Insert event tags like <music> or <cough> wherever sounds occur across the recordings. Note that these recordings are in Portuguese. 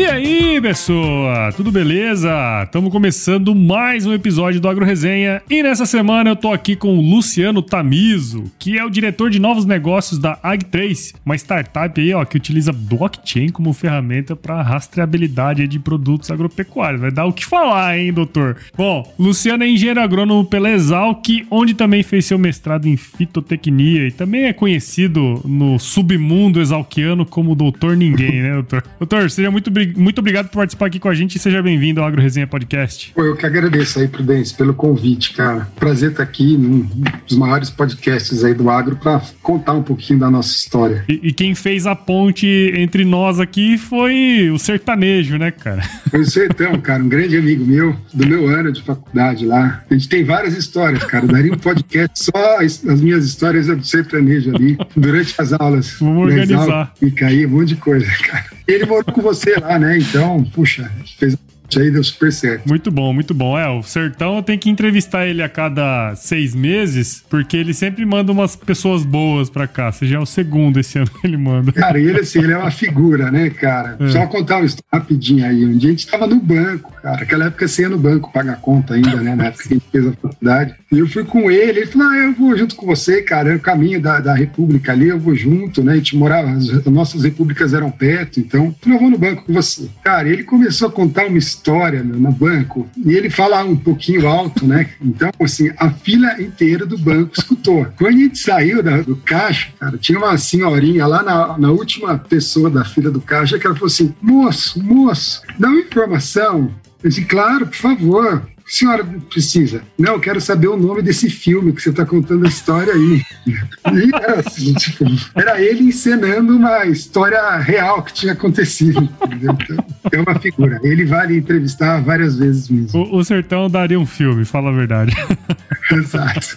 E aí, pessoa? Tudo beleza? Estamos começando mais um episódio do Agro Resenha e nessa semana eu tô aqui com o Luciano Tamizo, que é o diretor de novos negócios da Ag3, uma startup aí, ó, que utiliza blockchain como ferramenta para rastreabilidade de produtos agropecuários. Vai dar o que falar, hein, doutor? Bom, Luciano é engenheiro agrônomo pela Exalc, onde também fez seu mestrado em fitotecnia e também é conhecido no submundo exalquiano como Doutor Ninguém, né, doutor? <laughs> Doutor, seja muito muito obrigado por participar aqui com a gente e seja bem-vindo ao Agro Resenha Podcast. Eu que agradeço aí, Prudência, pelo convite, cara. Prazer estar aqui num dos maiores podcasts aí do agro para contar um pouquinho da nossa história. E, e, quem fez a ponte entre nós aqui foi o sertanejo, né, cara? <laughs> Foi o Sertão, cara, um grande amigo meu, do meu ano de faculdade lá. A gente tem várias histórias, cara. daria um podcast só as, as minhas histórias do sertanejo ali, durante as aulas. Vamos organizar. E cair um monte de coisa, cara. Ele morou com você lá, né? Então, puxa, fez aí deu super certo. Muito bom, muito bom. É, o Sertão eu tenho que entrevistar ele a cada seis meses, porque ele sempre manda umas pessoas boas pra cá. Você já é o segundo esse ano que ele manda. Cara, ele assim, ele é uma figura, né, cara? É. Só contar uma história rapidinho aí. Um dia a gente tava no banco, cara. Aquela época você ia no banco pagar conta ainda, né? Na época que a gente fez a faculdade. E eu fui com ele, ele falou: ah, eu vou junto com você, cara. É o caminho da, da República ali, eu vou junto, né? A gente morava, as nossas repúblicas eram perto, então eu vou no banco com você. Cara, ele começou a contar uma história história no banco e ele fala um pouquinho alto, né? Então, assim, a fila inteira do banco escutou. Quando a gente saiu da, do caixa, cara, tinha uma senhorinha lá na, na última pessoa da fila do caixa que ela falou assim: moço, moço, dá uma informação. Eu disse, claro, por favor senhora precisa? Não, eu quero saber o nome desse filme que você está contando a história aí. E era, assim, tipo, era ele encenando uma história real que tinha acontecido. Entendeu? Então, é uma figura. Ele vale entrevistar várias vezes mesmo. O, o Sertão daria um filme, fala a verdade. <laughs> Exato.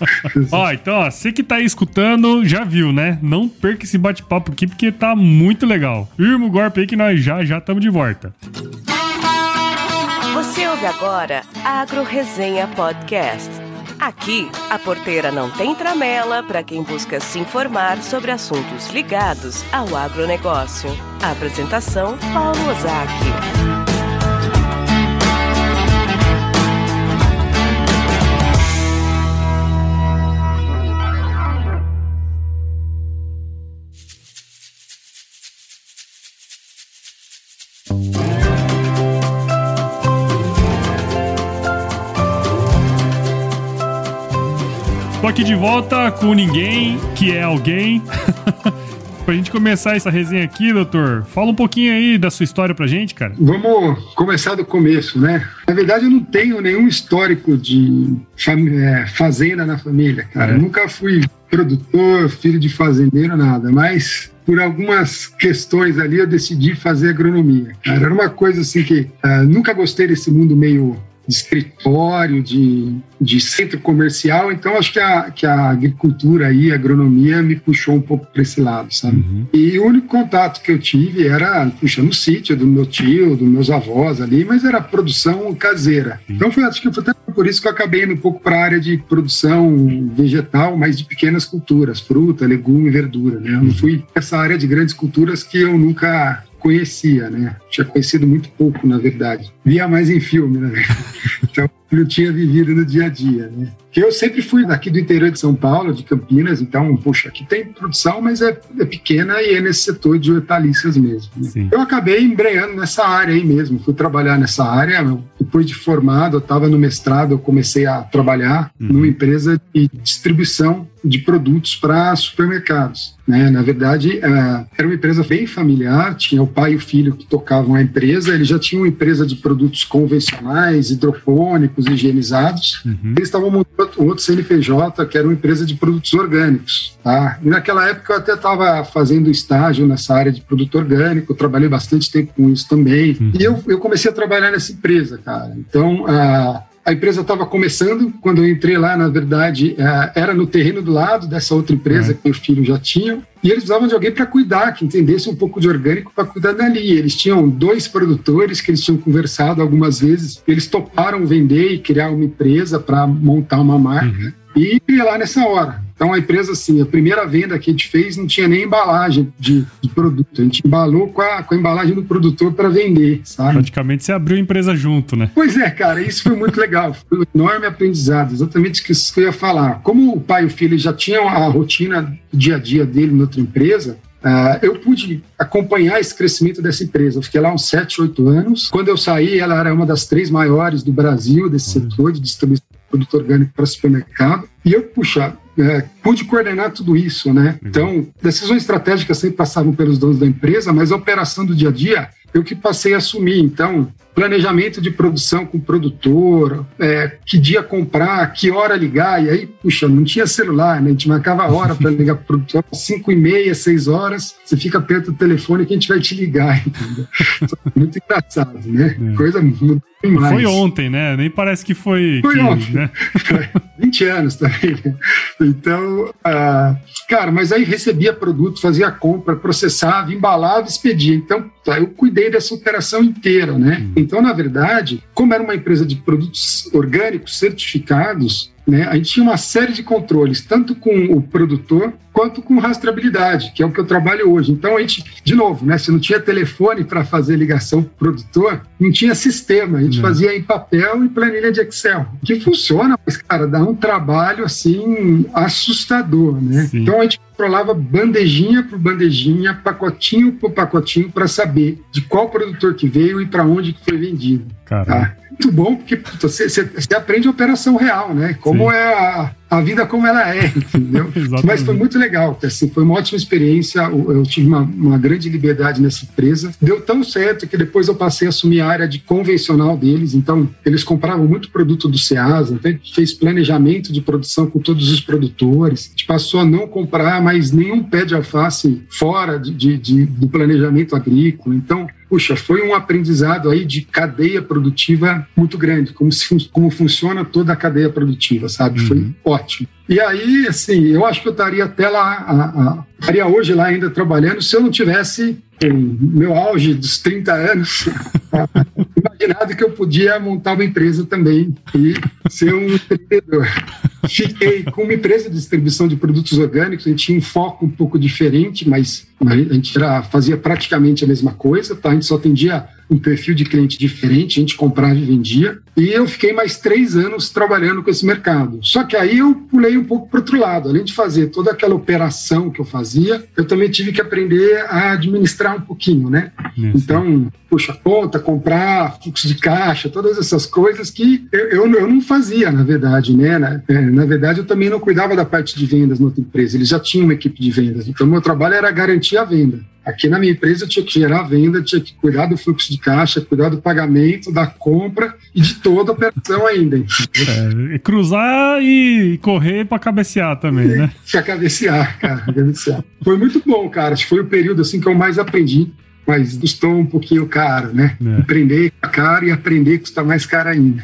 Ó, então, ó, você que tá aí escutando, já viu, né? Não perca esse bate-papo aqui, porque tá muito legal. Irmo golpe aí que nós já já estamos de volta. Ouve agora Agro Resenha Podcast. Aqui, a porteira não tem tramela para quem busca se informar sobre assuntos ligados ao agronegócio. A apresentação, Paulo Ozaki. Aqui de volta com ninguém, que é alguém. <laughs> pra gente começar essa resenha aqui, doutor, fala um pouquinho aí da sua história pra gente, cara. Vamos começar do começo, né? Na verdade, eu não tenho nenhum histórico de é, fazenda na família, cara. É. nunca fui produtor, filho de fazendeiro, nada, mas por algumas questões ali eu decidi fazer agronomia. Cara, era uma coisa assim que uh, nunca gostei desse mundo meio de escritório, de, de centro comercial, então acho que a, que a agricultura e a agronomia me puxou um pouco para esse lado, sabe? Uhum. E o único contato que eu tive era, puxa, no sítio do meu tio, dos meus avós ali, mas era produção caseira. Uhum. Então foi, acho que foi até por isso que eu acabei indo um pouco para a área de produção vegetal, mas de pequenas culturas, fruta, legume, verdura, né? Eu não uhum. fui essa área de grandes culturas que eu nunca conhecia, né? Tinha conhecido muito pouco, na verdade. Via mais em filme, né? <laughs> Então, não tinha vivido no dia a dia, né? Que eu sempre fui daqui do interior de São Paulo, de Campinas, então, poxa, aqui tem produção, mas é, é pequena e é nesse setor de hortaliças mesmo. Né? Eu acabei embreando nessa área aí mesmo, fui trabalhar nessa área. Depois de formado, eu estava no mestrado, eu comecei a trabalhar uhum. numa empresa de distribuição de produtos para supermercados. Né? Na verdade, é, era uma empresa bem familiar, tinha o pai e o filho que tocavam a empresa, eles já tinham uma empresa de produtos convencionais, hidrofônicos, higienizados. Uhum. Eles estavam montando outro CNPJ, que era uma empresa de produtos orgânicos. Tá? E naquela época eu até estava fazendo estágio nessa área de produto orgânico, trabalhei bastante tempo com isso também. Uhum. E eu, eu comecei a trabalhar nessa empresa, cara. Então, a a empresa estava começando, quando eu entrei lá, na verdade, é, era no terreno do lado dessa outra empresa é. que meu filho já tinha, e eles precisavam de alguém para cuidar, que entendesse um pouco de orgânico para cuidar dali. Eles tinham dois produtores que eles tinham conversado algumas vezes, eles toparam vender e criar uma empresa para montar uma marca. Uhum. E ia lá nessa hora. Então a empresa, assim, a primeira venda que a gente fez não tinha nem embalagem de, de produto. A gente embalou com a, com a embalagem do produtor para vender, sabe? Praticamente você abriu a empresa junto, né? Pois é, cara, isso foi muito legal. Foi um enorme aprendizado, exatamente isso que eu ia falar. Como o pai e o filho já tinham a rotina do dia a dia dele em outra empresa, Uh, eu pude acompanhar esse crescimento dessa empresa. Eu fiquei lá uns 7, 8 anos. Quando eu saí, ela era uma das três maiores do Brasil, desse setor de distribuição produto orgânico para supermercado. E eu, puxa, é, pude coordenar tudo isso, né? Uhum. Então, decisões estratégicas sempre passavam pelos donos da empresa, mas a operação do dia a dia eu que passei a assumir. Então, planejamento de produção com o produtor, é, que dia comprar, que hora ligar, e aí, puxa, não tinha celular, né? A gente marcava a hora para ligar para o produtor, 5 e meia, 6 horas, você fica perto do telefone que a gente vai te ligar, <laughs> entendeu? Muito engraçado, né? É. Coisa muito demais. Foi ontem, né? Nem parece que foi. Foi ontem. Né? <laughs> 20 anos também. Então, uh, cara, mas aí recebia produto, fazia compra, processava, embalava, expedia. Então, tá, eu cuidei dessa operação inteira, né? Hum. Então, na verdade, como era uma empresa de produtos orgânicos certificados, né, a gente tinha uma série de controles, tanto com o produtor quanto com rastreabilidade, que é o que eu trabalho hoje. Então, a gente, de novo, né, se não tinha telefone para fazer ligação para o produtor, não tinha sistema, a gente não. fazia em papel e planilha de Excel, que funciona, mas, cara, dá um trabalho, assim, assustador, né? Sim. Então, a gente controlava bandejinha por bandejinha, pacotinho por pacotinho, para saber de qual produtor que veio e para onde que foi vendido. Tá? Muito bom, porque você, aprende a operação real, né? Como Sim. é a, a vida como ela é, <laughs> entendeu? Mas foi muito legal, assim, foi uma ótima experiência. Eu, tive uma, uma, grande liberdade nessa empresa. Deu tão certo que depois eu passei a assumir a área de convencional deles. Então, eles compravam muito produto do Ceasa, então a gente fez planejamento de produção com todos os produtores. A gente passou a não comprar mais nenhum pé de alface fora de, de, de do planejamento agrícola. Então, puxa, foi um aprendizado aí de cadeia produtiva muito grande, como, se, como funciona toda a cadeia produtiva, sabe? Uhum. Foi ótimo. E aí, assim, eu acho que eu estaria até lá, a, a, estaria hoje lá ainda trabalhando se eu não tivesse em meu auge dos 30 anos, <laughs> imaginado que eu podia montar uma empresa também e ser um empreendedor. Fiquei com uma empresa de distribuição de produtos orgânicos, a gente tinha um foco um pouco diferente, mas a gente era, fazia praticamente a mesma coisa, tá? a gente só atendia um perfil de cliente diferente, a gente comprava e vendia. E eu fiquei mais três anos trabalhando com esse mercado. Só que aí eu pulei um pouco para outro lado. Além de fazer toda aquela operação que eu fazia, eu também tive que aprender a administrar um pouquinho, né? Então, puxa conta, comprar, fluxo de caixa, todas essas coisas que eu, eu, eu não fazia, na verdade, né? É, na verdade, eu também não cuidava da parte de vendas na outra empresa. Eles já tinham uma equipe de vendas. Então, meu trabalho era garantir a venda. Aqui na minha empresa eu tinha que gerar venda, tinha que cuidar do fluxo de caixa, cuidar do pagamento, da compra e de toda a operação ainda. É, cruzar e correr para cabecear também, né? Para cabecear, cara, cabecear. Foi muito bom, cara. Acho que foi o período assim que eu mais aprendi, mas custou um pouquinho caro, né? É. Empreender é caro e aprender custa mais caro ainda.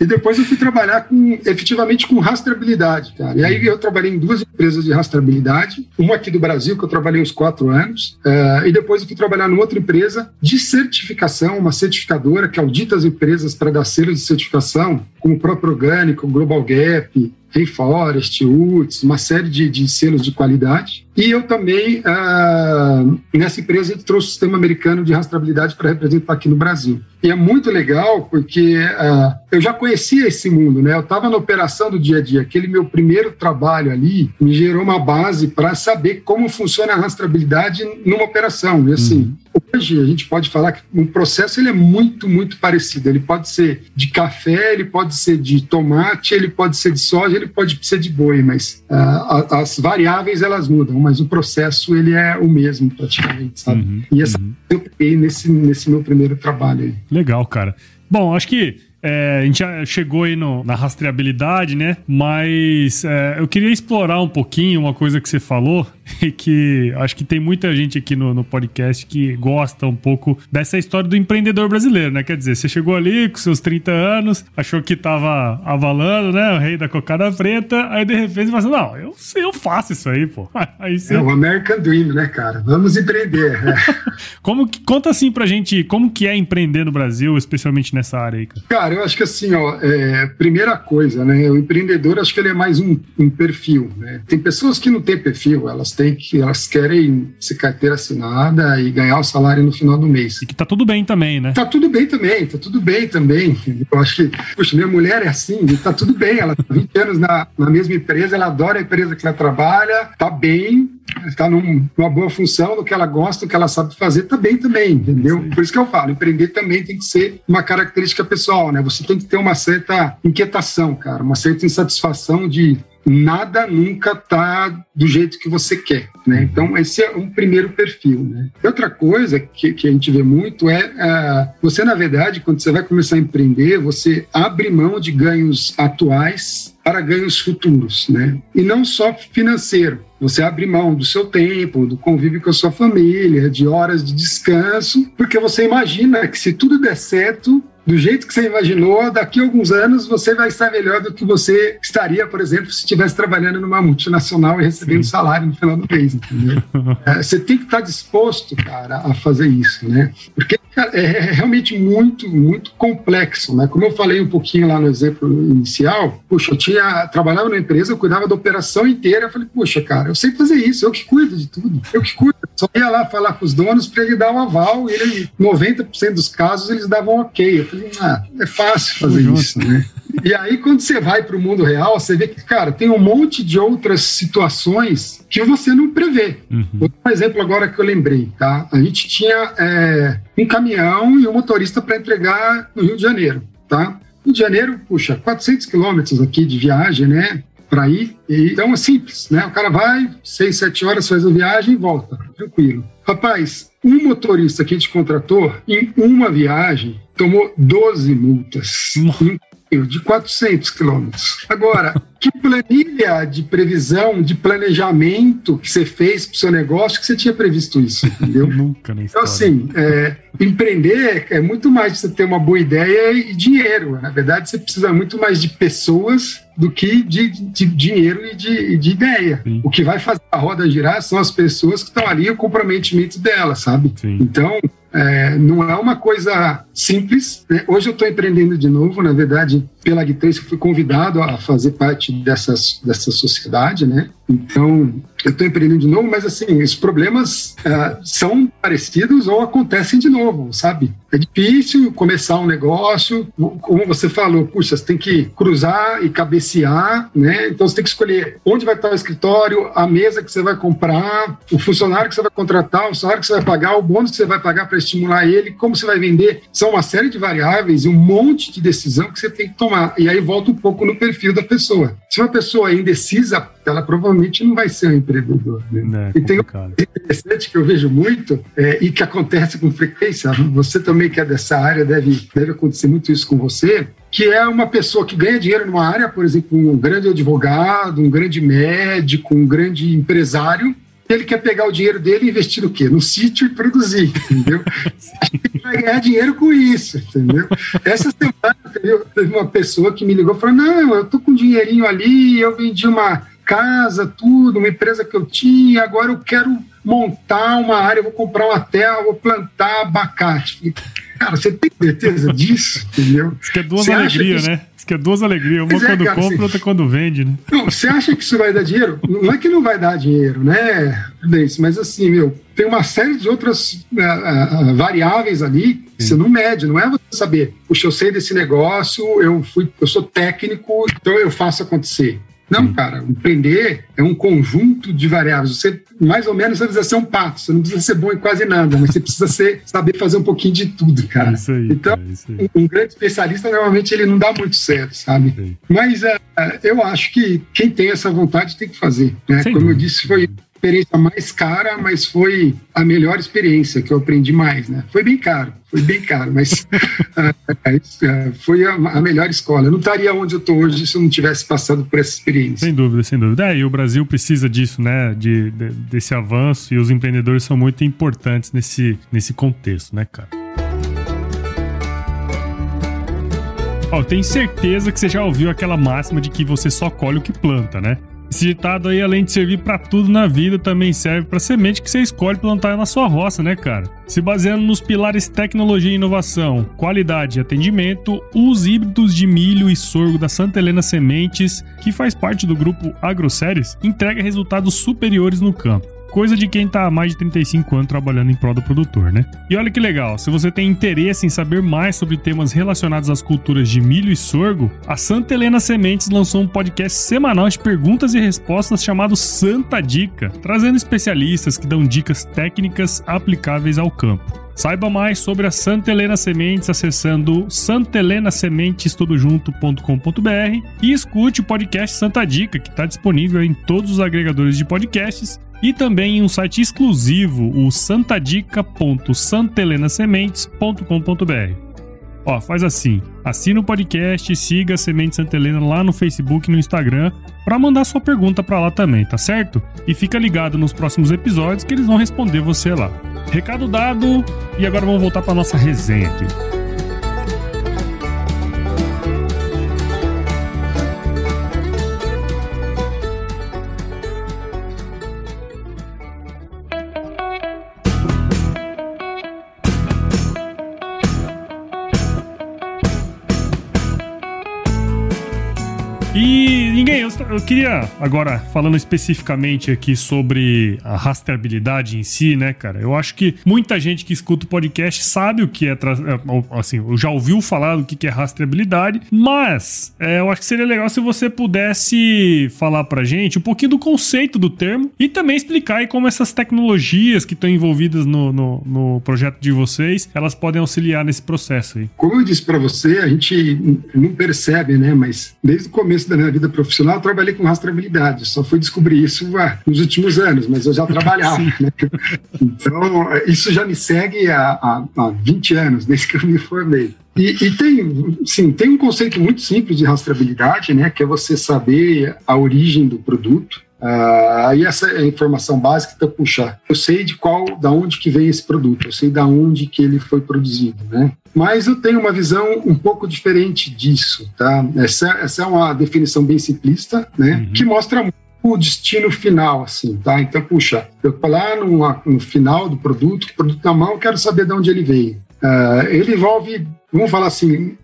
E depois eu fui trabalhar com, efetivamente com rastreabilidade, cara. E aí eu trabalhei em duas empresas de rastreabilidade, uma aqui do Brasil, que eu trabalhei uns quatro anos, uh, e depois eu fui trabalhar numa outra empresa de certificação, uma certificadora que audita as empresas para dar selos de certificação, como o próprio Orgânico, Global Gap, Rainforest, UTS, uma série de, de selos de qualidade. E eu também, uh, nessa empresa, trouxe o sistema americano de rastreabilidade para representar aqui no Brasil. E é muito legal porque uh, eu já conhecia esse mundo, né? Eu estava na operação do dia a dia. Aquele meu primeiro trabalho ali me gerou uma base para saber como funciona a rastreabilidade numa operação. E assim, uhum. Hoje a gente pode falar que o processo ele é muito, muito parecido. Ele pode ser de café, ele pode ser de tomate, ele pode ser de soja, ele pode ser de boi, mas uh, as variáveis elas mudam mas o processo ele é o mesmo praticamente, sabe? Uhum, e essa uhum. eu peguei nesse, nesse meu primeiro trabalho aí. Legal, cara. Bom, acho que é, a gente já chegou aí no, na rastreabilidade, né? Mas é, eu queria explorar um pouquinho uma coisa que você falou, <laughs> e que acho que tem muita gente aqui no, no, podcast que gosta um pouco dessa história do empreendedor brasileiro, né? Quer dizer, você chegou ali com seus 30 anos, achou que tava avalando, né? O rei da cocada preta, aí de repente você fala assim, não, eu, eu faço isso aí, pô. <laughs> Aí você... É o American Dream, né, cara? Vamos empreender. Né? <laughs> como que, conta assim pra gente, como que é empreender no Brasil, especialmente nessa área aí, cara? Cara, Cara, eu acho que assim, ó, é, primeira coisa, né? O empreendedor, acho que ele é mais um, um, perfil, né? Tem pessoas que não têm perfil, elas têm que, elas querem ser carteira assinada e ganhar o salário no final do mês. E que tá tudo bem também, né? Tá tudo bem também, tá tudo bem também. Eu acho que, puxa, minha mulher é assim, tá tudo bem, ela tá 20 anos na, na mesma empresa, ela adora a empresa que ela trabalha, tá bem, está numa boa função, no que ela gosta, no que ela sabe fazer, bem também, entendeu? Por isso que eu falo, empreender também tem que ser uma característica pessoal, né? Você tem que ter uma certa inquietação, cara, uma certa insatisfação de nada nunca tá do jeito que você quer, né? Então esse é um primeiro perfil, né? Outra coisa que, que a gente vê muito é uh, você na verdade quando você vai começar a empreender você abre mão de ganhos atuais para ganhos futuros, né? E não só financeiro. Você abre mão do seu tempo, do convívio com a sua família, de horas de descanso, porque você imagina que se tudo der certo, do jeito que você imaginou, daqui a alguns anos você vai estar melhor do que você estaria, por exemplo, se estivesse trabalhando numa multinacional e recebendo Sim. salário no final do mês, entendeu? <laughs> é, você tem que estar disposto, cara, a fazer isso, né? Porque cara, é, é realmente muito, muito complexo, né? Como eu falei um pouquinho lá no exemplo inicial, puxa, eu tinha, trabalhava numa empresa, eu cuidava da operação inteira, eu falei, puxa, cara, eu sei fazer isso, eu que cuido de tudo, eu que cuido. Só ia lá falar com os donos para ele dar um aval e ele, 90% dos casos eles davam ok. Eu falei, ah, é fácil fazer isso, né? E aí, quando você vai para o mundo real, você vê que, cara, tem um monte de outras situações que você não prevê. Uhum. Um exemplo agora que eu lembrei, tá? A gente tinha é, um caminhão e um motorista para entregar no Rio de Janeiro, tá? Rio de Janeiro, puxa, 400 quilômetros aqui de viagem, né? Para ir. E, então é simples, né? O cara vai, 6, 7 horas, faz a viagem e volta, tranquilo. Rapaz, um motorista que a gente contratou, em uma viagem, tomou 12 multas de 400 quilômetros. Agora, <laughs> que planilha de previsão, de planejamento que você fez para o seu negócio que você tinha previsto isso, entendeu? Nunca na Então, assim, é, empreender é muito mais de você ter uma boa ideia e dinheiro. Na verdade, você precisa muito mais de pessoas do que de, de, dinheiro e de, de ideia. Sim. O que vai fazer a roda girar são as pessoas que estão ali, o comprometimento delas, sabe? Sim. Então, é, não é uma coisa simples. Né? Hoje eu estou empreendendo de novo, na verdade, pela G3 eu fui convidado a fazer parte dessa sociedade, né? Então, eu estou empreendendo de novo, mas assim, os problemas uh, são parecidos ou acontecem de novo, sabe? É difícil começar um negócio, como você falou, puxa, você tem que cruzar e cabecear, né? Então você tem que escolher onde vai estar o escritório, a mesa que você vai comprar, o funcionário que você vai contratar, o salário que você vai pagar, o bônus que você vai pagar para estimular ele, como você vai vender. São uma série de variáveis e um monte de decisão que você tem que tomar. E aí volta um pouco no perfil da pessoa. Se uma pessoa é indecisa, ela provavelmente não vai ser um empreendedor. Né? É, e tem um interessante que eu vejo muito é, e que acontece com frequência, você também que é dessa área, deve, deve acontecer muito isso com você, que é uma pessoa que ganha dinheiro numa área, por exemplo, um grande advogado, um grande médico, um grande empresário, ele quer pegar o dinheiro dele e investir no quê? No sítio e produzir, entendeu? ele vai ganhar dinheiro com isso, entendeu? Essa semana teve uma pessoa que me ligou e falou: Não, eu tô com um dinheirinho ali, eu vendi uma casa, tudo, uma empresa que eu tinha, agora eu quero montar uma área, vou comprar uma terra, vou plantar abacate. Cara, você tem certeza disso? Entendeu? Isso que é duas alegrias, né? Que é duas alegrias. Uma é, quando cara, compra, outra quando vende, né? Não, você acha que isso vai dar dinheiro? Não é que não vai dar dinheiro, né, Mas assim, meu, tem uma série de outras uh, uh, variáveis ali que Sim. você não mede. Não é você saber, puxa, eu sei desse negócio, eu, fui, eu sou técnico, então eu faço acontecer. Não, cara, empreender é um conjunto de variáveis. Você, mais ou menos, você precisa ser um pato. Você não precisa ser bom em quase nada, mas você precisa ser, saber fazer um pouquinho de tudo, cara. Isso aí, então, cara, isso aí. um grande especialista, normalmente, ele não dá muito certo, sabe? Sim. Mas uh, eu acho que quem tem essa vontade tem que fazer. Né? Como eu disse, foi experiência mais cara, mas foi a melhor experiência que eu aprendi mais, né? Foi bem caro, foi bem caro, mas <laughs> <laughs> uh, foi a, a, melhor escola. Eu não estaria onde eu estou hoje se eu não tivesse passado por essa experiência. Sem dúvida, sem dúvida. É, e o Brasil precisa disso, né? De, de, desse avanço e os empreendedores são muito importantes nesse, nesse contexto, né, cara? Ó, oh, tenho certeza que você já ouviu aquela máxima de que você só colhe o que planta, né? Esse ditado aí, além de servir para tudo na vida, também serve para semente que você escolhe plantar na sua roça, né, cara? Se baseando nos pilares tecnologia e inovação, qualidade e atendimento, os híbridos de milho e sorgo da Santa Helena Sementes, que faz parte do grupo AgroSéries, entrega resultados superiores no campo coisa de quem tá há mais de 35 anos trabalhando em prol do produtor, né? E olha que legal, se você tem interesse em saber mais sobre temas relacionados às culturas de milho e sorgo, a Santa Helena Sementes lançou um podcast semanal de perguntas e respostas chamado Santa Dica, trazendo especialistas que dão dicas técnicas aplicáveis ao campo. Saiba mais sobre a Santa Helena Sementes acessando santelenasementestudo.com.br e escute o podcast Santa Dica, que está disponível em todos os agregadores de podcasts e também em um site exclusivo, o santadica.santelenasementes.com.br. Ó, faz assim, assina o podcast, siga a Semente Santa Helena lá no Facebook e no Instagram para mandar sua pergunta para lá também, tá certo? E fica ligado nos próximos episódios que eles vão responder você lá. Recado dado, e agora vamos voltar para nossa resenha aqui. Eu queria, agora, falando especificamente aqui sobre a rastreabilidade em si, né, cara? Eu acho que muita gente que escuta o podcast sabe o que é, é assim, já ouviu falar do que é rastreabilidade, mas é, eu acho que seria legal se você pudesse falar pra gente um pouquinho do conceito do termo e também explicar aí como essas tecnologias que estão envolvidas no, no, no projeto de vocês, elas podem auxiliar nesse processo aí. Como eu disse para você, a gente não percebe, né, mas desde o começo da minha vida profissional, trabalhei com rastreabilidade, só fui descobrir isso ah, nos últimos anos, mas eu já trabalhava. <laughs> né? Então, isso já me segue há, há, há 20 anos, desde que eu me formei. E, e, tem, sim, tem um conceito muito simples de rastreabilidade, né, que é você saber a origem do produto. Uh, aí essa é a informação básica, então, puxa, eu sei de qual, da onde que vem esse produto, eu sei da onde que ele foi produzido, né? Mas eu tenho uma visão um pouco diferente disso, tá? Essa, essa é uma definição bem simplista, né? Uhum. Que mostra o destino final, assim, tá? Então, puxa, eu tô lá no, no final do produto, produto na mão, eu quero saber de onde ele veio. Uh, ele envolve, vamos falar assim,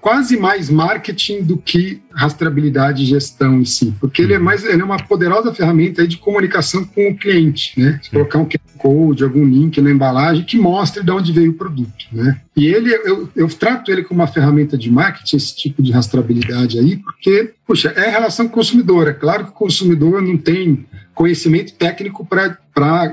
quase mais marketing do que rastreabilidade e gestão em si, porque ele é mais ele é uma poderosa ferramenta de comunicação com o cliente, né? Se colocar um QR Code, algum link na embalagem que mostre de onde veio o produto, né? E ele eu, eu trato ele como uma ferramenta de marketing esse tipo de rastreabilidade aí, porque puxa, é relação consumidora. É claro que o consumidor não tem conhecimento técnico para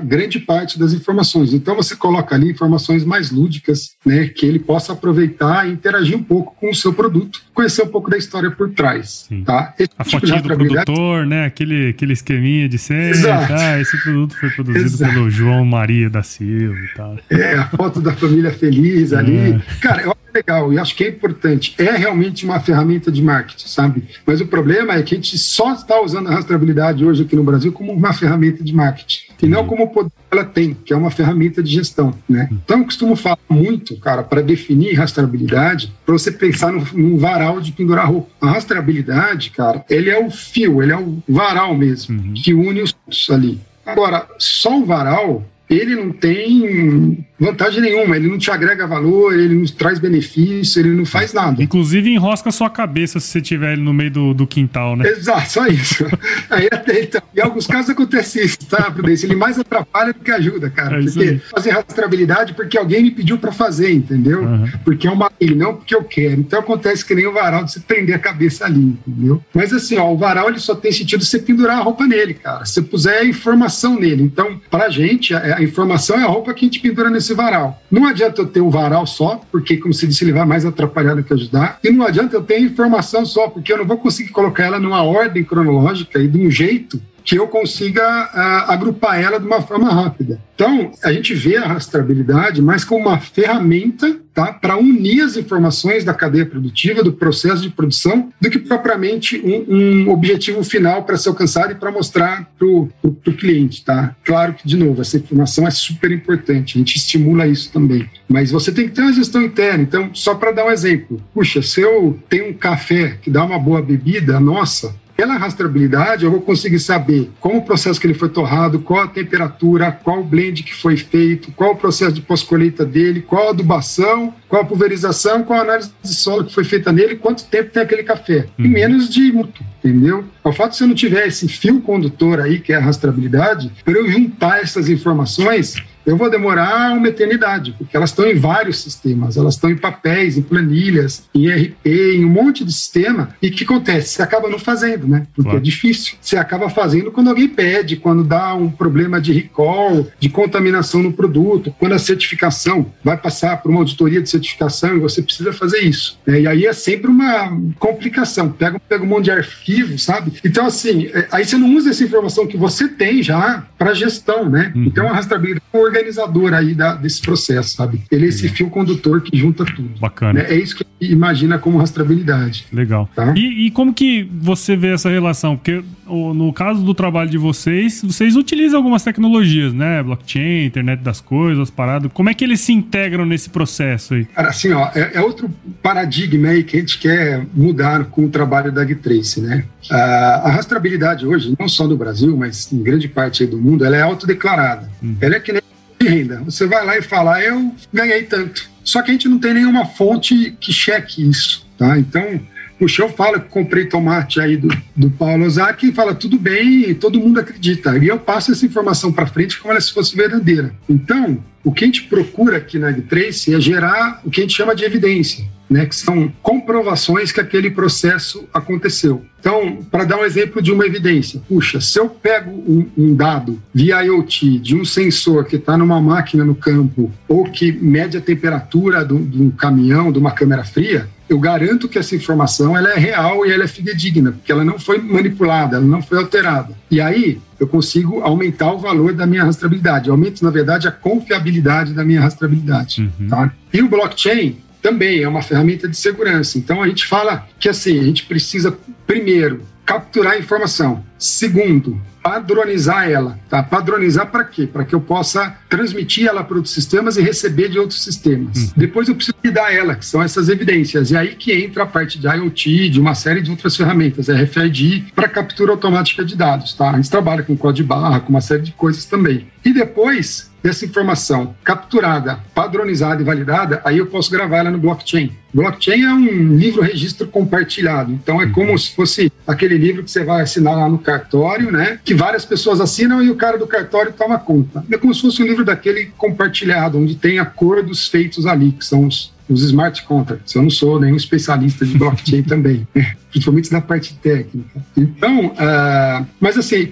grande parte das informações. Então você coloca ali informações mais lúdicas, né, que ele possa aproveitar e interagir um pouco com o seu produto, conhecer um pouco da história por trás. Tá? a tipo fotinha do produtor, né, aquele, aquele esqueminha de sempre, ah, esse produto foi produzido Exato. pelo João Maria da Silva e tal. É, a foto da família feliz ali. É. Cara, eu legal e acho que é importante. É realmente uma ferramenta de marketing, sabe? Mas o problema é que a gente só está usando a rastreabilidade hoje aqui no Brasil como uma ferramenta de marketing e não como poder ela tem, que é uma ferramenta de gestão, né? Então eu costumo falar muito, cara, para definir rastreabilidade, para você pensar no, no, varal de pendurar roupa. A rastreabilidade, cara, ele é o fio, ele é o varal mesmo, uhum. que une os ali. Agora, só o varal, ele não tem vantagem nenhuma, ele não te agrega valor, ele não traz benefício, ele não faz nada. Inclusive enrosca a sua cabeça se você tiver ele no meio do, do quintal, né? Exato, só isso. <laughs> Aí até então, em alguns casos acontece isso, tá, Prudência? Ele mais atrapalha do que ajuda, cara. É porque fazer rastreabilidade porque alguém me pediu para fazer, entendeu? Uhum. Porque é uma lei, não porque eu quero. Então acontece que nem o varal de você prender a cabeça ali, entendeu? Mas assim, ó, o varal ele só tem sentido você pendurar a roupa nele, cara. Se você puser a informação nele. Então, pra gente, a, a informação é a roupa que a gente pendura nesse varal. Não adianta eu ter um varal só, porque, como você disse, ele vai mais atrapalhar do que ajudar. E não adianta eu ter informação só, porque eu não vou conseguir colocar ela numa ordem cronológica e de um jeito que eu consiga uh, agrupar ela de uma forma rápida. Então, a gente vê a rastreabilidade mais como uma ferramenta tá, para unir as informações da cadeia produtiva, do processo de produção, do que propriamente um, um objetivo final para ser alcançado e para mostrar para o cliente. Tá? Claro que, de novo, essa informação é super importante, a gente estimula isso também. Mas você tem que ter uma gestão interna. Então, só para dar um exemplo, puxa, se eu tenho um café que dá uma boa bebida, nossa, pela rastreabilidade, eu vou conseguir saber como o processo que ele foi torrado, qual a temperatura, qual o blend que foi feito, qual o processo de pós-colheita dele, qual a adubação, qual a pulverização, qual a análise de solo que foi feita nele, quanto tempo tem aquele café. Uhum. Em menos de muito, entendeu? O fato de você não tiver esse fio condutor aí, que é a rastreabilidade, para eu juntar essas informações, eu vou demorar uma eternidade, porque elas estão em vários sistemas, elas estão em papéis, em planilhas, em RP, em um monte de sistema. E o que acontece? Você acaba não fazendo, né? Porque claro. é difícil. Você acaba fazendo quando alguém pede, quando dá um problema de recall, de contaminação no produto, quando a certificação vai passar por uma auditoria de certificação e você precisa fazer isso. É, e aí é sempre uma complicação. Pega, pega um monte de arquivo, sabe? Então, assim, é, aí você não usa essa informação que você tem já para gestão, né? Uhum. Então, a rastreabilidade organizador aí da, desse processo, sabe? Ele é esse fio condutor que junta tudo. Bacana. Né? É isso que imagina como rastreabilidade. Legal. Tá? E, e, como que você vê essa relação? Porque no caso do trabalho de vocês, vocês utilizam algumas tecnologias, né? Blockchain, internet das coisas, paradas. Como é que eles se integram nesse processo aí? Cara, assim, ó, é, é outro paradigma aí que a gente quer mudar com o trabalho da Gtrace, né? a rastreabilidade hoje, não só no Brasil, mas em grande parte do mundo, ela é autodeclarada. Hum. Ela é que nem de renda. Você vai lá e fala, eu ganhei tanto. Só que a gente não tem nenhuma fonte que cheque isso, tá? Então, o show fala que comprei tomate aí do, do Paulo Ozaki e fala tudo bem, todo mundo acredita. E eu passo essa informação para frente como se fosse verdadeira. Então, o que a gente procura aqui na Trace é gerar o que a gente chama de evidência né, que são comprovações que aquele processo aconteceu. Então, para dar um exemplo de uma evidência, puxa, se eu pego um, um dado via IoT de um sensor que está numa máquina no campo ou que mede a temperatura de um caminhão, de uma câmera fria, eu garanto que essa informação ela é real e ela é fidedigna, porque ela não foi manipulada, ela não foi alterada. E aí eu consigo aumentar o valor da minha rastreabilidade. Eu aumento, na verdade, a confiabilidade da minha rastreabilidade. Uhum. Tá? E o blockchain, também é uma ferramenta de segurança. Então a gente fala que assim, a gente precisa primeiro capturar a informação, segundo, padronizar ela, tá? Padronizar para quê? Para que eu possa transmitir ela para outros sistemas e receber de outros sistemas. Uhum. Depois eu preciso dar ela, que são essas evidências. E aí que entra a parte de IoT, de uma série de outras ferramentas, RFID, para captura automática de dados, tá? A gente trabalha com código barra, com uma série de coisas também. E depois dessa informação capturada, padronizada e validada, aí eu posso gravar ela no blockchain. Blockchain é um livro-registro compartilhado. Então é como se fosse aquele livro que você vai assinar lá no cartório, né? Que várias pessoas assinam e o cara do cartório toma conta. É como se fosse um livro daquele compartilhado, onde tem acordos feitos ali, que são os, os smart contracts. Eu não sou nenhum especialista de blockchain <laughs> também, né? principalmente da parte técnica. Então, uh, mas assim,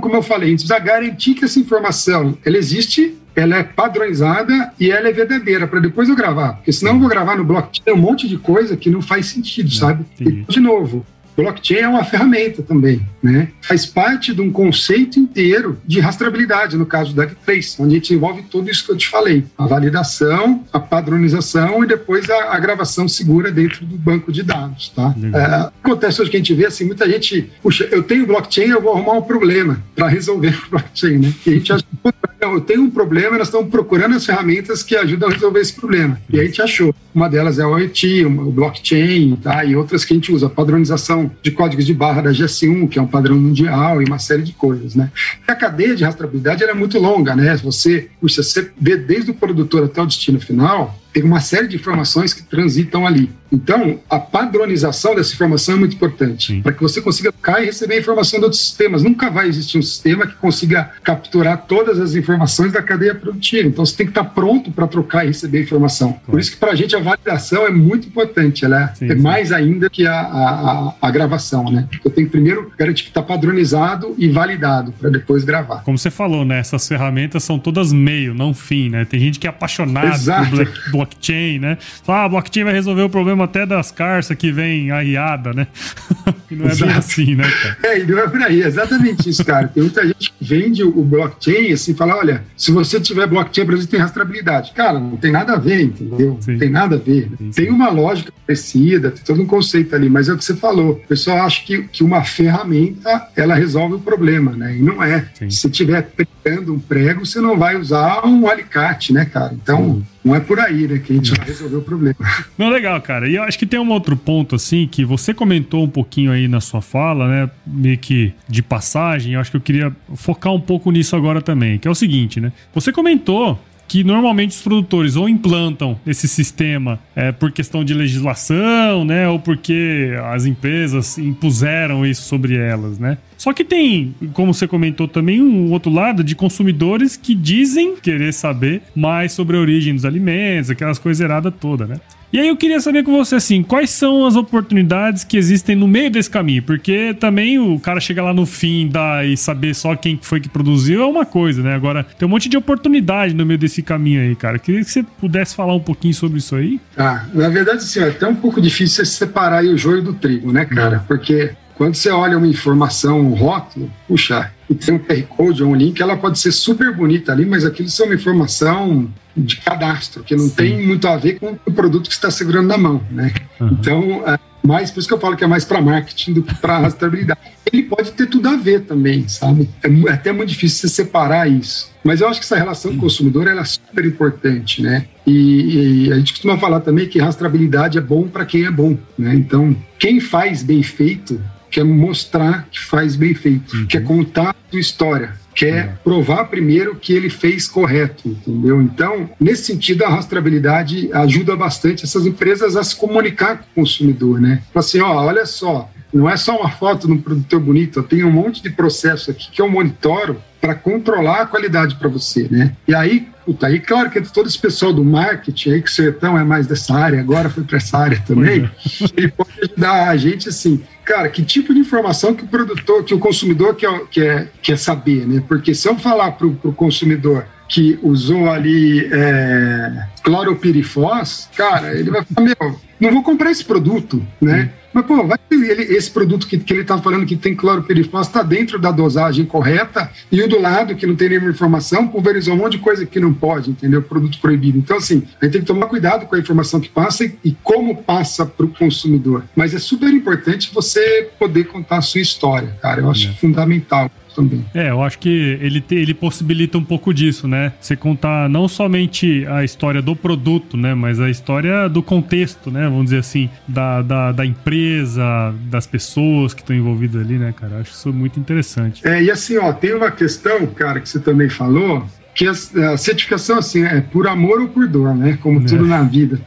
como eu falei, a gente precisa garantir que essa informação ela existe ela é padronizada e ela é verdadeira, para depois eu gravar. Porque senão eu vou gravar no blockchain um monte de coisa que não faz sentido, não, sabe? E, de novo, blockchain é uma ferramenta também, né? Faz parte de um conceito inteiro de rastreabilidade, no caso da Trace, onde a gente envolve tudo isso que eu te falei: a validação, a padronização e depois a, a gravação segura dentro do banco de dados, tá? É, acontece hoje que a gente vê assim, muita gente, puxa, eu tenho blockchain, eu vou arrumar um problema para resolver <laughs> o blockchain, né? E a gente acha eu tenho um problema, nós estamos procurando as ferramentas que ajudam a resolver esse problema. E a gente achou. Uma delas é o IoT, o blockchain, tá? e outras que a gente usa, a padronização de códigos de barra da GS1, que é um padrão mundial, e uma série de coisas. Né? E a cadeia de rastreabilidade é muito longa, né? Você, você vê desde o produtor até o destino final, tem uma série de informações que transitam ali. Então, a padronização dessa informação é muito importante, para que você consiga cair e receber a informação de outros sistemas. Nunca vai existir um sistema que consiga capturar todas as informações da cadeia produtiva. Então, você tem que estar pronto para trocar e receber a informação. Por isso que, para a gente, a validação é muito importante. Ela é, sim, é mais ainda que a, a, a, gravação, né? Eu tenho que primeiro garantir que está padronizado e validado, para depois gravar. Como você falou, né? Essas ferramentas são todas meio, não fim, né? Tem gente que é apaixonado por blockchain, né? Fala, ah, blockchain vai resolver o problema até das carças que vem arriada, né? <laughs> e não é Exato. bem assim, né, cara? É, e não é por aí, exatamente isso, cara. Tem muita gente que vende o blockchain assim, fala, olha, se você tiver blockchain, exemplo, tem rastreabilidade. Cara, não tem nada a ver, entendeu? Sim. Não tem nada a ver. Sim, sim. Tem uma lógica parecida, tem todo um conceito ali, mas é o que você falou. O pessoal acha que, que uma ferramenta ela resolve o problema, né? E não é. Se tiver pregando um prego, você não vai usar um alicate, né, cara? Então, não é por aí, né, que a gente vai resolver o problema. <laughs> Não, legal, cara. E eu acho que tem um outro ponto, assim, que você comentou um pouquinho aí na sua fala, né, meio que de passagem, eu acho que eu queria focar um pouco nisso agora também, que é o seguinte, né? Você comentou que normalmente os produtores ou implantam esse sistema é, por questão de legislação, né, ou porque as empresas impuseram isso sobre elas, né? Só que tem, como você comentou também, um outro lado de consumidores que dizem querer saber mais sobre a origem dos alimentos, aquelas coisas erradas toda, né? E aí eu queria saber com você assim, quais são as oportunidades que existem no meio desse caminho? Porque também o cara chegar lá no fim da, e saber só quem foi que produziu é uma coisa, né? Agora tem um monte de oportunidade no meio desse caminho aí, cara. Queria que você pudesse falar um pouquinho sobre isso aí. Ah, na verdade, assim, é até um pouco difícil separar o joio do trigo, né, cara? Porque quando você olha uma informação, um rótulo, puxa, e tem um QR Code ou um link, ela pode ser super bonita ali, mas aquilo é uma informação de cadastro, que não Sim. tem muito a ver com o produto que está segurando na mão, né? Uhum. Então, é mais, por isso que eu falo que é mais para marketing do que para <laughs> rastreabilidade. Ele pode ter tudo a ver também, sabe? É, é até muito difícil você separar isso. Mas eu acho que essa relação com o consumidor ela é super importante, né? E, e, a gente costuma falar também que rastreabilidade é bom para quem é bom, né? Então, quem faz bem feito quer mostrar que faz bem feito, uhum. quer contar a sua história quer é. provar primeiro que ele fez correto, entendeu? Então, nesse sentido, a rastreabilidade ajuda bastante essas empresas a se comunicar com o consumidor, né? Fala assim, ó, olha só, não é só uma foto de um produtor bonito, eu tenho um monte de processo aqui que eu monitoro para controlar a qualidade para você, né? E aí, puta, aí claro que todo esse pessoal do marketing aí, que o Sertão é mais dessa área, agora foi para essa área também, <laughs> ele pode ajudar a gente assim, cara, que tipo de informação que o produtor, que o consumidor quer, quer, quer saber, né? Porque se eu falar para o consumidor que usou ali é, cloropirifos, cara, ele vai falar, meu, não vou comprar esse produto, né? Mas, pô, vai ele, esse produto que, que ele está falando que tem cloropirifos está dentro da dosagem correta e o do lado, que não tem nenhuma informação, pulverizou um monte de coisa que não pode, entendeu? Produto proibido. Então, assim, a gente tem que tomar cuidado com a informação que passa e, e como passa para o consumidor. Mas é super importante você poder contar a sua história, cara. Eu acho é. fundamental também. É, eu acho que ele, te, ele possibilita um pouco disso, né? Você contar não somente a história do produto, né? Mas a história do contexto, né? Vamos dizer assim, da, da, da empresa, das pessoas que estão envolvidas ali, né, cara? Eu acho isso muito interessante. É, e assim, ó, tem uma questão, cara, que você também falou, que a, a certificação, assim, é por amor ou por dor, né? Como é. tudo na vida.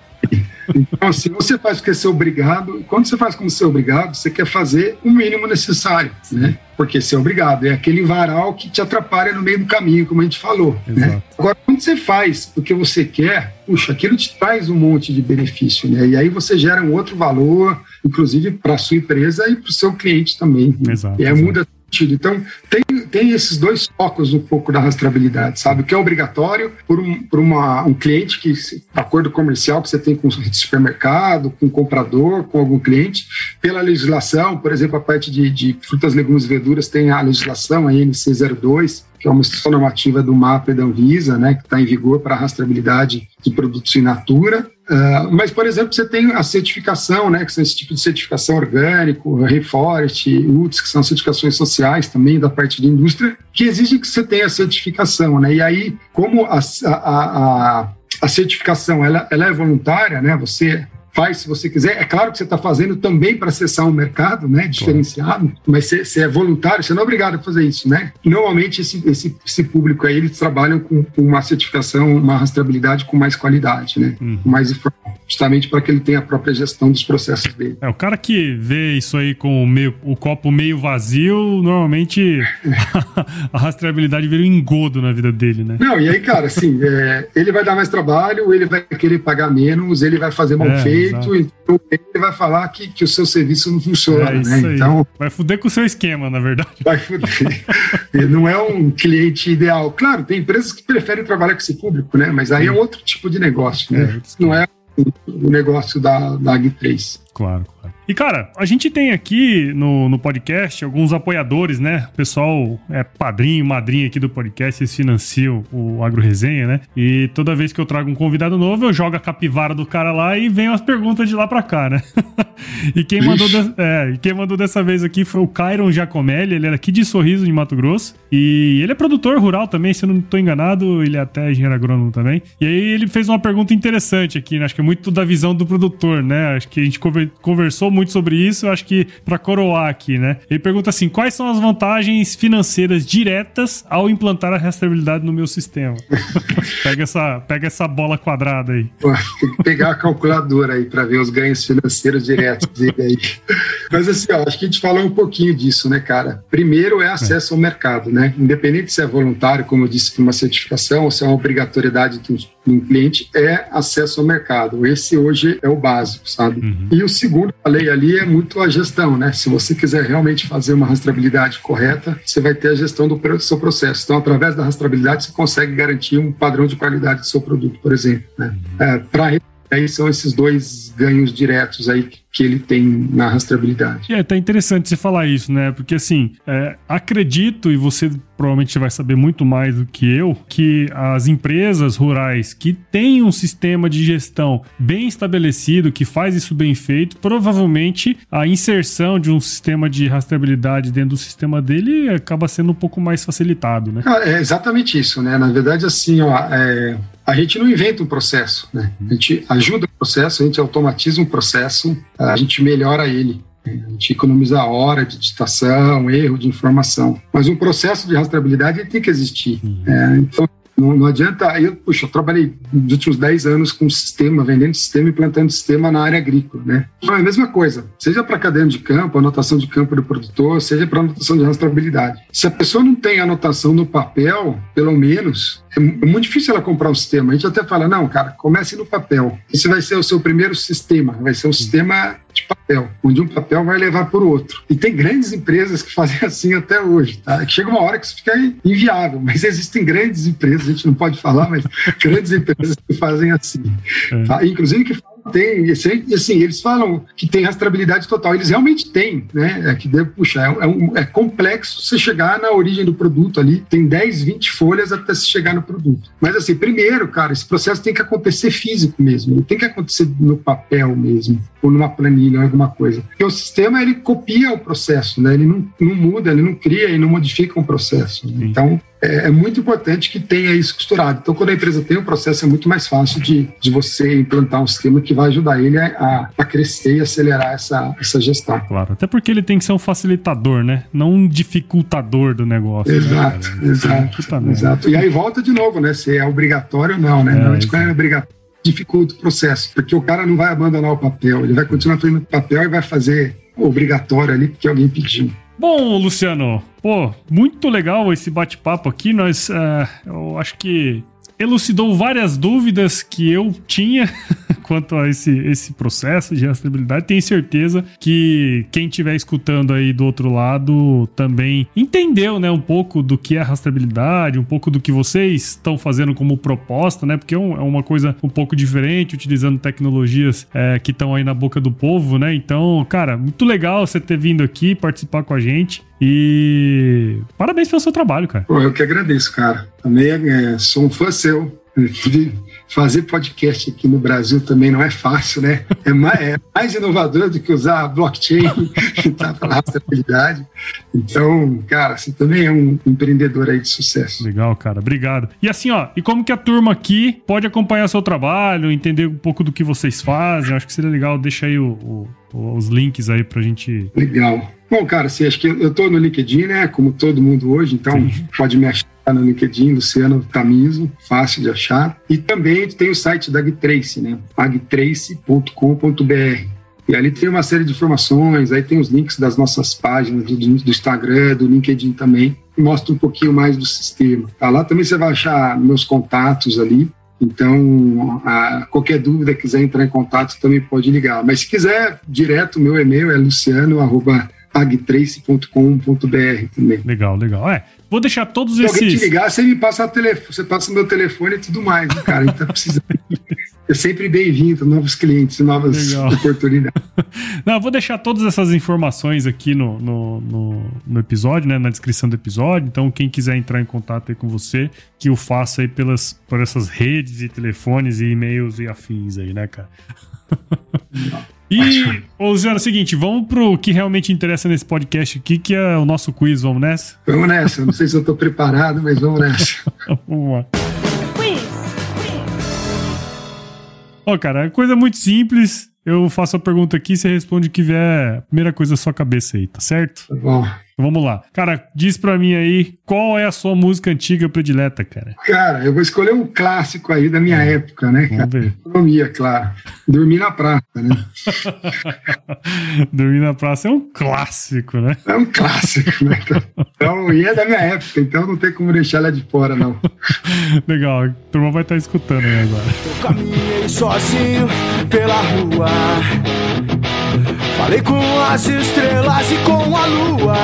Então, assim, você faz porque ser obrigado, quando você faz como ser obrigado, você quer fazer o mínimo necessário, né? Porque ser obrigado é aquele varal que te atrapalha no meio do caminho, como a gente falou. Né? Agora, quando você faz o que você quer, puxa, aquilo te traz um monte de benefício, né? E aí você gera um outro valor, inclusive para a sua empresa e para o seu cliente também. Exato, e aí exato. muda. Então, tem, tem esses dois focos um pouco da rastreabilidade, sabe? O que é obrigatório por um, por uma, um cliente que, acordo comercial que você tem com o supermercado, com o comprador, com algum cliente, pela legislação, por exemplo, a parte de, de frutas, legumes e verduras tem a legislação, a NC02, que é uma instrução normativa do MAPA e da Anvisa, né, que está em vigor para a rastreabilidade de produtos in natura. Uh, mas, por exemplo, você tem a certificação, né, que são esse tipo de certificação orgânico, Reforest, UTS, que são certificações sociais também da parte de indústria, que exigem que você tenha a certificação. Né? E aí, como a, a, a, a certificação ela, ela é voluntária, né, você faz se você quiser. É claro que você está fazendo também para acessar um mercado né, diferenciado, mas você, é voluntário, você não é obrigado a fazer isso. Né? Normalmente, esse, esse, esse público aí, eles trabalham com, com, uma certificação, uma rastreabilidade com mais qualidade, né? Com mais informação, justamente para que ele tenha a própria gestão dos processos dele. É, o cara que vê isso aí com o, meio, o copo meio vazio, normalmente <laughs> a rastreabilidade vira um engodo na vida dele, né? Não, e aí, cara, assim, é, ele vai dar mais trabalho, ele vai querer pagar menos, ele vai fazer mal é, feito, Exato. então ele vai falar que, que o seu serviço não funciona, é né? Então vai fuder com o seu esquema, na verdade. Vai fuder. <laughs> não é um cliente ideal. Claro, tem empresas que preferem trabalhar com esse público, né? Mas aí é outro tipo de negócio, né? É, não é o negócio da, da Ag3. Claro, claro. E, cara, a gente tem aqui no, no podcast alguns apoiadores, né? O pessoal é padrinho, madrinha aqui do podcast, eles financiam o Agro Resenha, né? E toda vez que eu trago um convidado novo, eu jogo a capivara do cara lá e venho as perguntas de lá pra cá, né? <laughs> e, quem mandou de, é, quem mandou dessa vez aqui foi o Cairon Giacomelli, ele é aqui de Sorriso, de Mato Grosso. E ele é produtor rural também, se eu não estou enganado, ele é até engenheiro agrônomo também. E aí ele fez uma pergunta interessante aqui, né? Acho que é muito da visão do produtor, né? Acho que a gente conversou muito sobre isso, acho que para coroar aqui, né? Ele pergunta assim: quais são as vantagens financeiras diretas ao implantar a rastreabilidade no meu sistema? <laughs> pega, essa, pega essa bola quadrada aí. Pô, tem que pegar a calculadora aí para ver os ganhos financeiros diretos dele aí. Mas assim, ó, acho que a gente falou um pouquinho disso, né, cara? Primeiro é acesso ao mercado, né? Independente se é voluntário, como eu disse, por uma certificação ou se é uma obrigatoriedade de um cliente, é acesso ao mercado. Esse hoje é o básico, sabe? Uhum. E o segundo, falei ali, é muito a gestão, né? Se você quiser realmente fazer uma rastreabilidade correta, você vai ter a gestão do seu processo. Então, através da rastreabilidade, você consegue garantir um padrão de qualidade do seu produto, por exemplo. Né? É, Para aí são esses dois ganhos diretos aí que ele tem na rastreabilidade. É, tá interessante você falar isso, né? Porque assim, é, acredito, e você provavelmente vai saber muito mais do que eu, que as empresas rurais que têm um sistema de gestão bem estabelecido, que faz isso bem feito, provavelmente a inserção de um sistema de rastreabilidade dentro do sistema dele acaba sendo um pouco mais facilitado, né? Ah, é exatamente isso, né? Na verdade, assim, ó, é, a gente não inventa um processo, né? A gente ajuda o processo, a gente automatiza um processo, a gente melhora ele. A gente economiza hora de digitação, erro de informação. Mas um processo de rastreabilidade tem que existir. Uhum. É, então, não, não, adianta. Eu, puxa, eu trabalhei nos últimos 10 anos com sistema, vendendo sistema e plantando sistema na área agrícola, né? Então é a mesma coisa, seja para caderno de campo, anotação de campo do produtor, seja para anotação de rastreabilidade. Se a pessoa não tem anotação no papel, pelo menos, é, é muito difícil ela comprar um sistema. A gente até fala, não, cara, comece no papel. Esse vai ser o seu primeiro sistema, vai ser um sistema de papel, onde um papel vai levar por outro. E tem grandes empresas que fazem <laughs> assim até hoje, tá? Chega uma hora que isso fica inviável, mas existem grandes empresas, a gente não pode falar, mas <laughs> grandes empresas que fazem assim. É. Tá? Inclusive que tem, assim, eles falam que tem rastreabilidade total, eles realmente têm, né? É que deve puxar, é, um, é, complexo você chegar na origem do produto ali, tem 10, 20 folhas até se chegar no produto. Mas assim, primeiro, cara, esse processo tem que acontecer físico mesmo, tem que acontecer no papel mesmo, ou numa planilha, ou alguma coisa. Porque o sistema, ele copia o processo, né? Ele não, não muda, ele não cria e não modifica um processo. Né? Então, é, é, muito importante que tenha isso costurado. Então, quando a empresa tem um processo, é muito mais fácil de, de você implantar um sistema que vai ajudar ele a, a crescer e acelerar essa, essa gestão. Claro, até porque ele tem que ser um facilitador, né? Não um dificultador do negócio. Exato, né, exato. exato. E aí volta de novo, né? Se é obrigatório ou não, né? É, não, é obrigatório dificulta o processo, porque o cara não vai abandonar o papel, ele vai continuar fazendo papel e vai fazer obrigatório ali porque alguém pediu. Bom, Luciano, pô, muito legal esse bate-papo aqui. Nós, uh, eu acho que elucidou várias dúvidas que eu tinha <laughs> quanto a esse, esse processo de rastreabilidade. Tenho certeza que quem estiver escutando aí do outro lado também entendeu, né, um pouco do que é rastreabilidade, um pouco do que vocês estão fazendo como proposta, né, porque é, é uma coisa um pouco diferente, utilizando tecnologias é, que estão aí na boca do povo, né? Então, cara, muito legal você ter vindo aqui participar com a gente. E parabéns pelo seu trabalho, cara. Pô, eu que agradeço, cara. Também é, sou um fã Fazer podcast aqui no Brasil também não é fácil, né? É mais, é mais inovador do que usar blockchain para a rastreabilidade. Então, cara, você também é um empreendedor aí de sucesso. Legal, cara. Obrigado. E assim, ó, e como que a turma aqui pode acompanhar seu trabalho, entender um pouco do que vocês fazem? Acho que seria legal. Deixa aí o, o, os links aí pra gente. Legal. Bom, cara, assim, acho que eu estou no LinkedIn, né? Como todo mundo hoje, então Sim. pode me achar no LinkedIn, Luciano Tamiso, fácil de achar. E também tem o site da Agtrace, né? agtrace.com.br. E ali tem uma série de informações, aí tem os links das nossas páginas do, do Instagram, do LinkedIn também, mostra um pouquinho mais do sistema. Tá? Lá também você vai achar meus contatos ali, então, a, qualquer dúvida, quiser entrar em contato, também pode ligar. Mas se quiser, direto, meu e-mail é luciano.agtrace.com.br também. Legal, legal. É, vou deixar todos se esses... Se alguém te ligar, você me passa o telefone, você passa o meu telefone e tudo mais, cara. Então, precisa... <laughs> é sempre bem-vindo, novos clientes, novas Legal. oportunidades. <laughs> Não, vou deixar todas essas informações aqui no, no, no, no, episódio, né? Na descrição do episódio. Então, quem quiser entrar em contato aí com você, que o faça aí pelas, por essas redes e telefones e e-mails e afins aí, né, cara? E, ô Luciano, é o seguinte, vamos pro que realmente interessa nesse podcast aqui, que é o nosso quiz, vamos nessa? Vamos nessa, não sei se eu tô preparado, mas vamos nessa. <laughs> vamos lá. Ó, cara, é coisa muito simples. Eu faço a pergunta aqui, você responde o que vier a primeira coisa da sua cabeça aí, tá certo? Tá bom. Vamos lá. Cara, diz pra mim aí, qual é a sua música antiga predileta, cara? Cara, eu vou escolher um clássico aí da minha é. época, né, cara? Vamos ver. Economia, claro. Dormir na praça, né? <laughs> Dormir na praça é um clássico, né? É um clássico, né? Então, e é da minha época, então não tem como deixar ela de fora, não. <laughs> Legal, a turma vai estar escutando aí agora. Eu caminhei sozinho pela rua Falei com as estrelas e com a lua.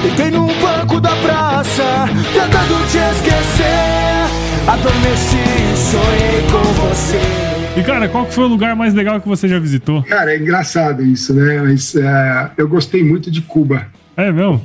Deitei num banco da praça, tentando te esquecer. Adormeci e sonhei com você. E cara, qual foi o lugar mais legal que você já visitou? Cara, é engraçado isso, né? Mas é, eu gostei muito de Cuba. É mesmo?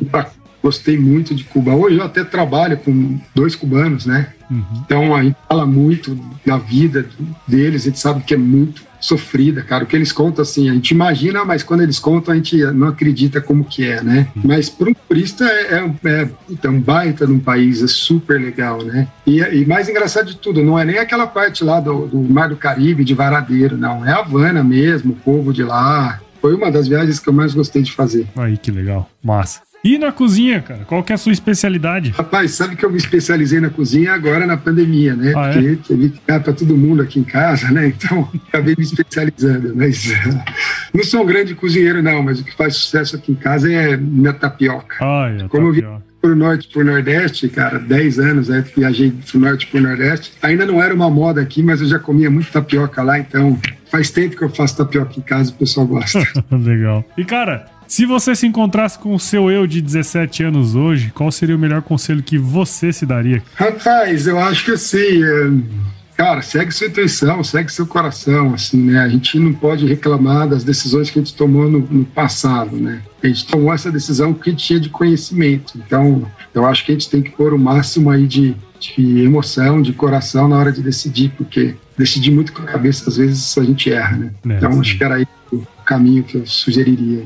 Gostei muito de Cuba. Hoje eu até trabalho com dois cubanos, né? Uhum. Então a gente fala muito da vida deles, a gente sabe que é muito sofrida, cara. O que eles contam, assim, a gente imagina, mas quando eles contam, a gente não acredita como que é, né? Mas para um turista é, é, é, um baita num país, é super legal, né? E, e, mais engraçado de tudo, não é nem aquela parte lá do, do Mar do Caribe, de Varadeiro, não. É Havana mesmo, o povo de lá. Foi uma das viagens que eu mais gostei de fazer. Aí, que legal. Massa. E na cozinha, cara? Qual que é a sua especialidade? Rapaz, sabe que eu me especializei na cozinha agora na pandemia, né? Ah, Porque é? teve que ficar para todo mundo aqui em casa, né? Então, <laughs> acabei me especializando. Mas <laughs> não sou um grande cozinheiro, não, mas o que faz sucesso aqui em casa é minha tapioca. Ah, é, Como tapioca. eu vi pro norte pro nordeste, cara, 10 anos, né, viajei pro norte pro nordeste. Ainda não era uma moda aqui, mas eu já comia muito tapioca lá, então faz tempo que eu faço tapioca em casa, o pessoal gosta. <laughs> Legal. E cara, se você se encontrasse com o seu eu de 17 anos hoje, qual seria o melhor conselho que você se daria? Rapaz, eu acho que assim, é... cara, segue sua intuição, segue seu coração, assim, né? A gente não pode reclamar das decisões que a gente tomou no, no passado, né? A gente tomou essa decisão porque tinha de conhecimento. Então, eu acho que a gente tem que pôr o máximo aí de, de emoção, de coração na hora de decidir, porque decidir muito com a cabeça, às vezes a gente erra, né? É, então, sim. acho que era aí o caminho que eu sugeriria.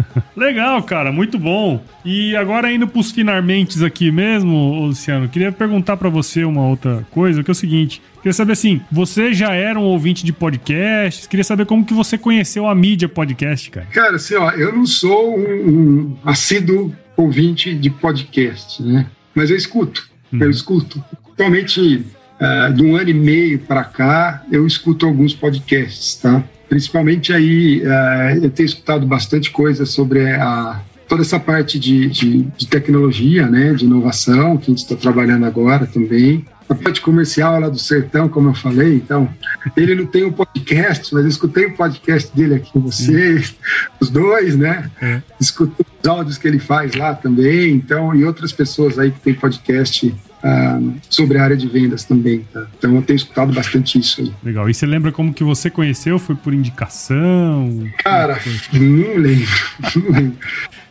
<laughs> Legal, cara, muito bom. E agora indo pros finalmente aqui mesmo, Luciano, queria perguntar para você uma outra coisa, que é o seguinte, queria saber assim, você já era um ouvinte de podcasts, queria saber como que você conheceu a mídia podcast, cara. Cara, assim, ó, eu não sou um, um assíduo ouvinte de podcast, né? Mas eu escuto, hum. eu escuto. Atualmente, uh, de um ano e meio para cá, eu escuto alguns podcasts, tá? Principalmente aí, uh, eu tenho escutado bastante coisa sobre a, toda essa parte de, de, de tecnologia, né, de inovação, que a gente está trabalhando agora também. A parte comercial lá do Sertão, como eu falei, então, ele não tem um podcast, mas eu escutei o podcast dele aqui com vocês, Sim. os dois, né? É. Escutei os áudios que ele faz lá também, então, e outras pessoas aí que tem podcast Uh, sobre a área de vendas também. Tá? Então eu tenho escutado bastante isso aí. Legal. E você lembra como que você conheceu? Foi por indicação? Cara, não lembro. <laughs> Não lembro.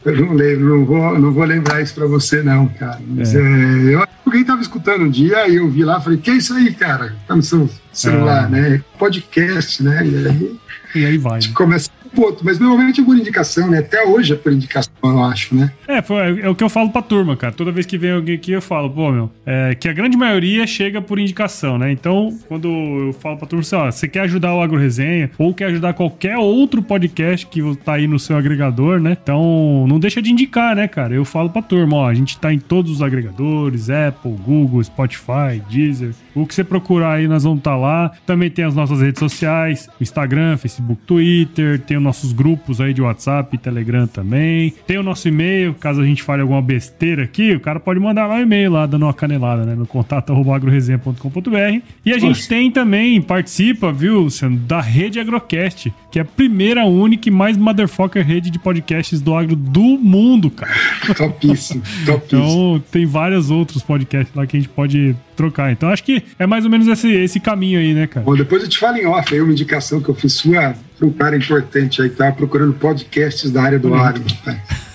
Eu não lembro, não vou, não vou lembrar isso para você, não, cara. Mas, é. É, eu, alguém estava escutando um dia e eu vi lá, falei, que é isso aí, cara? Tá no seu celular, é. né? Podcast, né? E aí, e aí vai. Né? Começa ponto, mas normalmente é por indicação, né? Até hoje é por indicação, eu acho, né? É, foi, é o que eu falo pra turma, cara. Toda vez que vem alguém aqui, eu falo, pô, meu, é, que a grande maioria chega por indicação, né? Então, quando eu falo pra turma, assim, ó, você quer ajudar o Agro Resenha ou quer ajudar qualquer outro podcast que tá aí no seu agregador, né? Então, não deixa de indicar, né, cara? Eu falo pra turma, ó, a gente tá em todos os agregadores, Apple, Google, Spotify, Deezer. O que você procurar aí, nós vamos estar tá lá. Também tem as nossas redes sociais, Instagram, Facebook, Twitter, tem os nossos grupos aí de WhatsApp Telegram também. Tem o nosso e-mail, caso a gente fale alguma besteira aqui, o cara pode mandar lá um e-mail lá, dando uma canelada, né? No contato <laughs> agroresenha.com.br. E a gente Nossa. tem também, participa, viu, Luciano, da Rede Agrocast, que é a primeira, única e mais motherfucker rede de podcasts do agro do mundo, cara. <laughs> Topíssimo, topíssimo. Então, tem vários outros podcasts lá que a gente pode trocar. Então acho que é mais ou menos esse, esse caminho aí, né, cara? Bom, depois eu te falo em off aí uma indicação que eu fiz sua para um cara importante aí que tava procurando podcasts da área do uhum. agro. <laughs>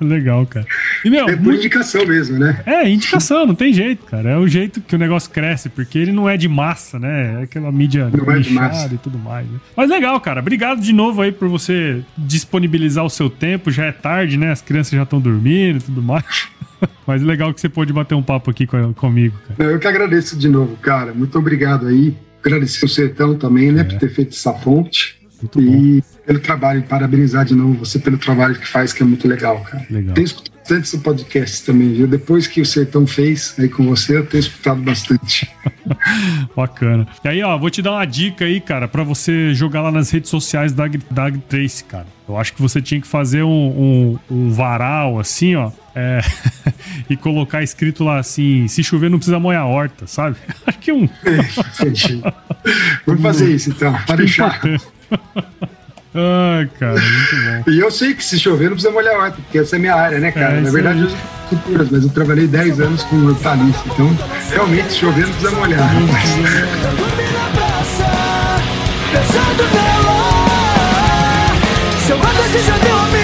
Legal, cara. E, meu, é por muito... indicação mesmo, né? É, indicação, não tem jeito, cara. É o jeito que o negócio cresce, porque ele não é de massa, né? É aquela mídia não é de massa. e tudo mais. Né? Mas legal, cara. Obrigado de novo aí por você disponibilizar o seu tempo. Já é tarde, né? As crianças já estão dormindo e tudo mais. <laughs> Mas legal que você pôde bater um papo aqui comigo, cara. Eu que agradeço de novo, cara. Muito obrigado aí. Agradecer o Sertão também, né, é. por ter feito essa ponte. Muito e bom. pelo trabalho, parabenizar de novo você pelo trabalho que faz, que é muito legal, cara. Legal. Tenho escutado bastante esse podcast também, viu? Depois que o Sertão fez aí com você, eu tenho escutado bastante. <laughs> Bacana. E aí, ó, vou te dar uma dica aí, cara, para você jogar lá nas redes sociais da, da Trace, cara. Eu acho que você tinha que fazer um, um, um varal assim, ó. É, <laughs> e colocar escrito lá assim: se chover não precisa molhar a horta, sabe? <laughs> Acho que um. Vamos fazer isso então, para deixar. <laughs> Ai, cara, muito bom. E eu sei que se chover não precisa molhar a horta, porque essa é minha área, né, cara? É, Na verdade, eu uso culturas, mas eu trabalhei 10 anos com hortaliça, então realmente se chover não precisa molhar. Seu seja meu amigo, me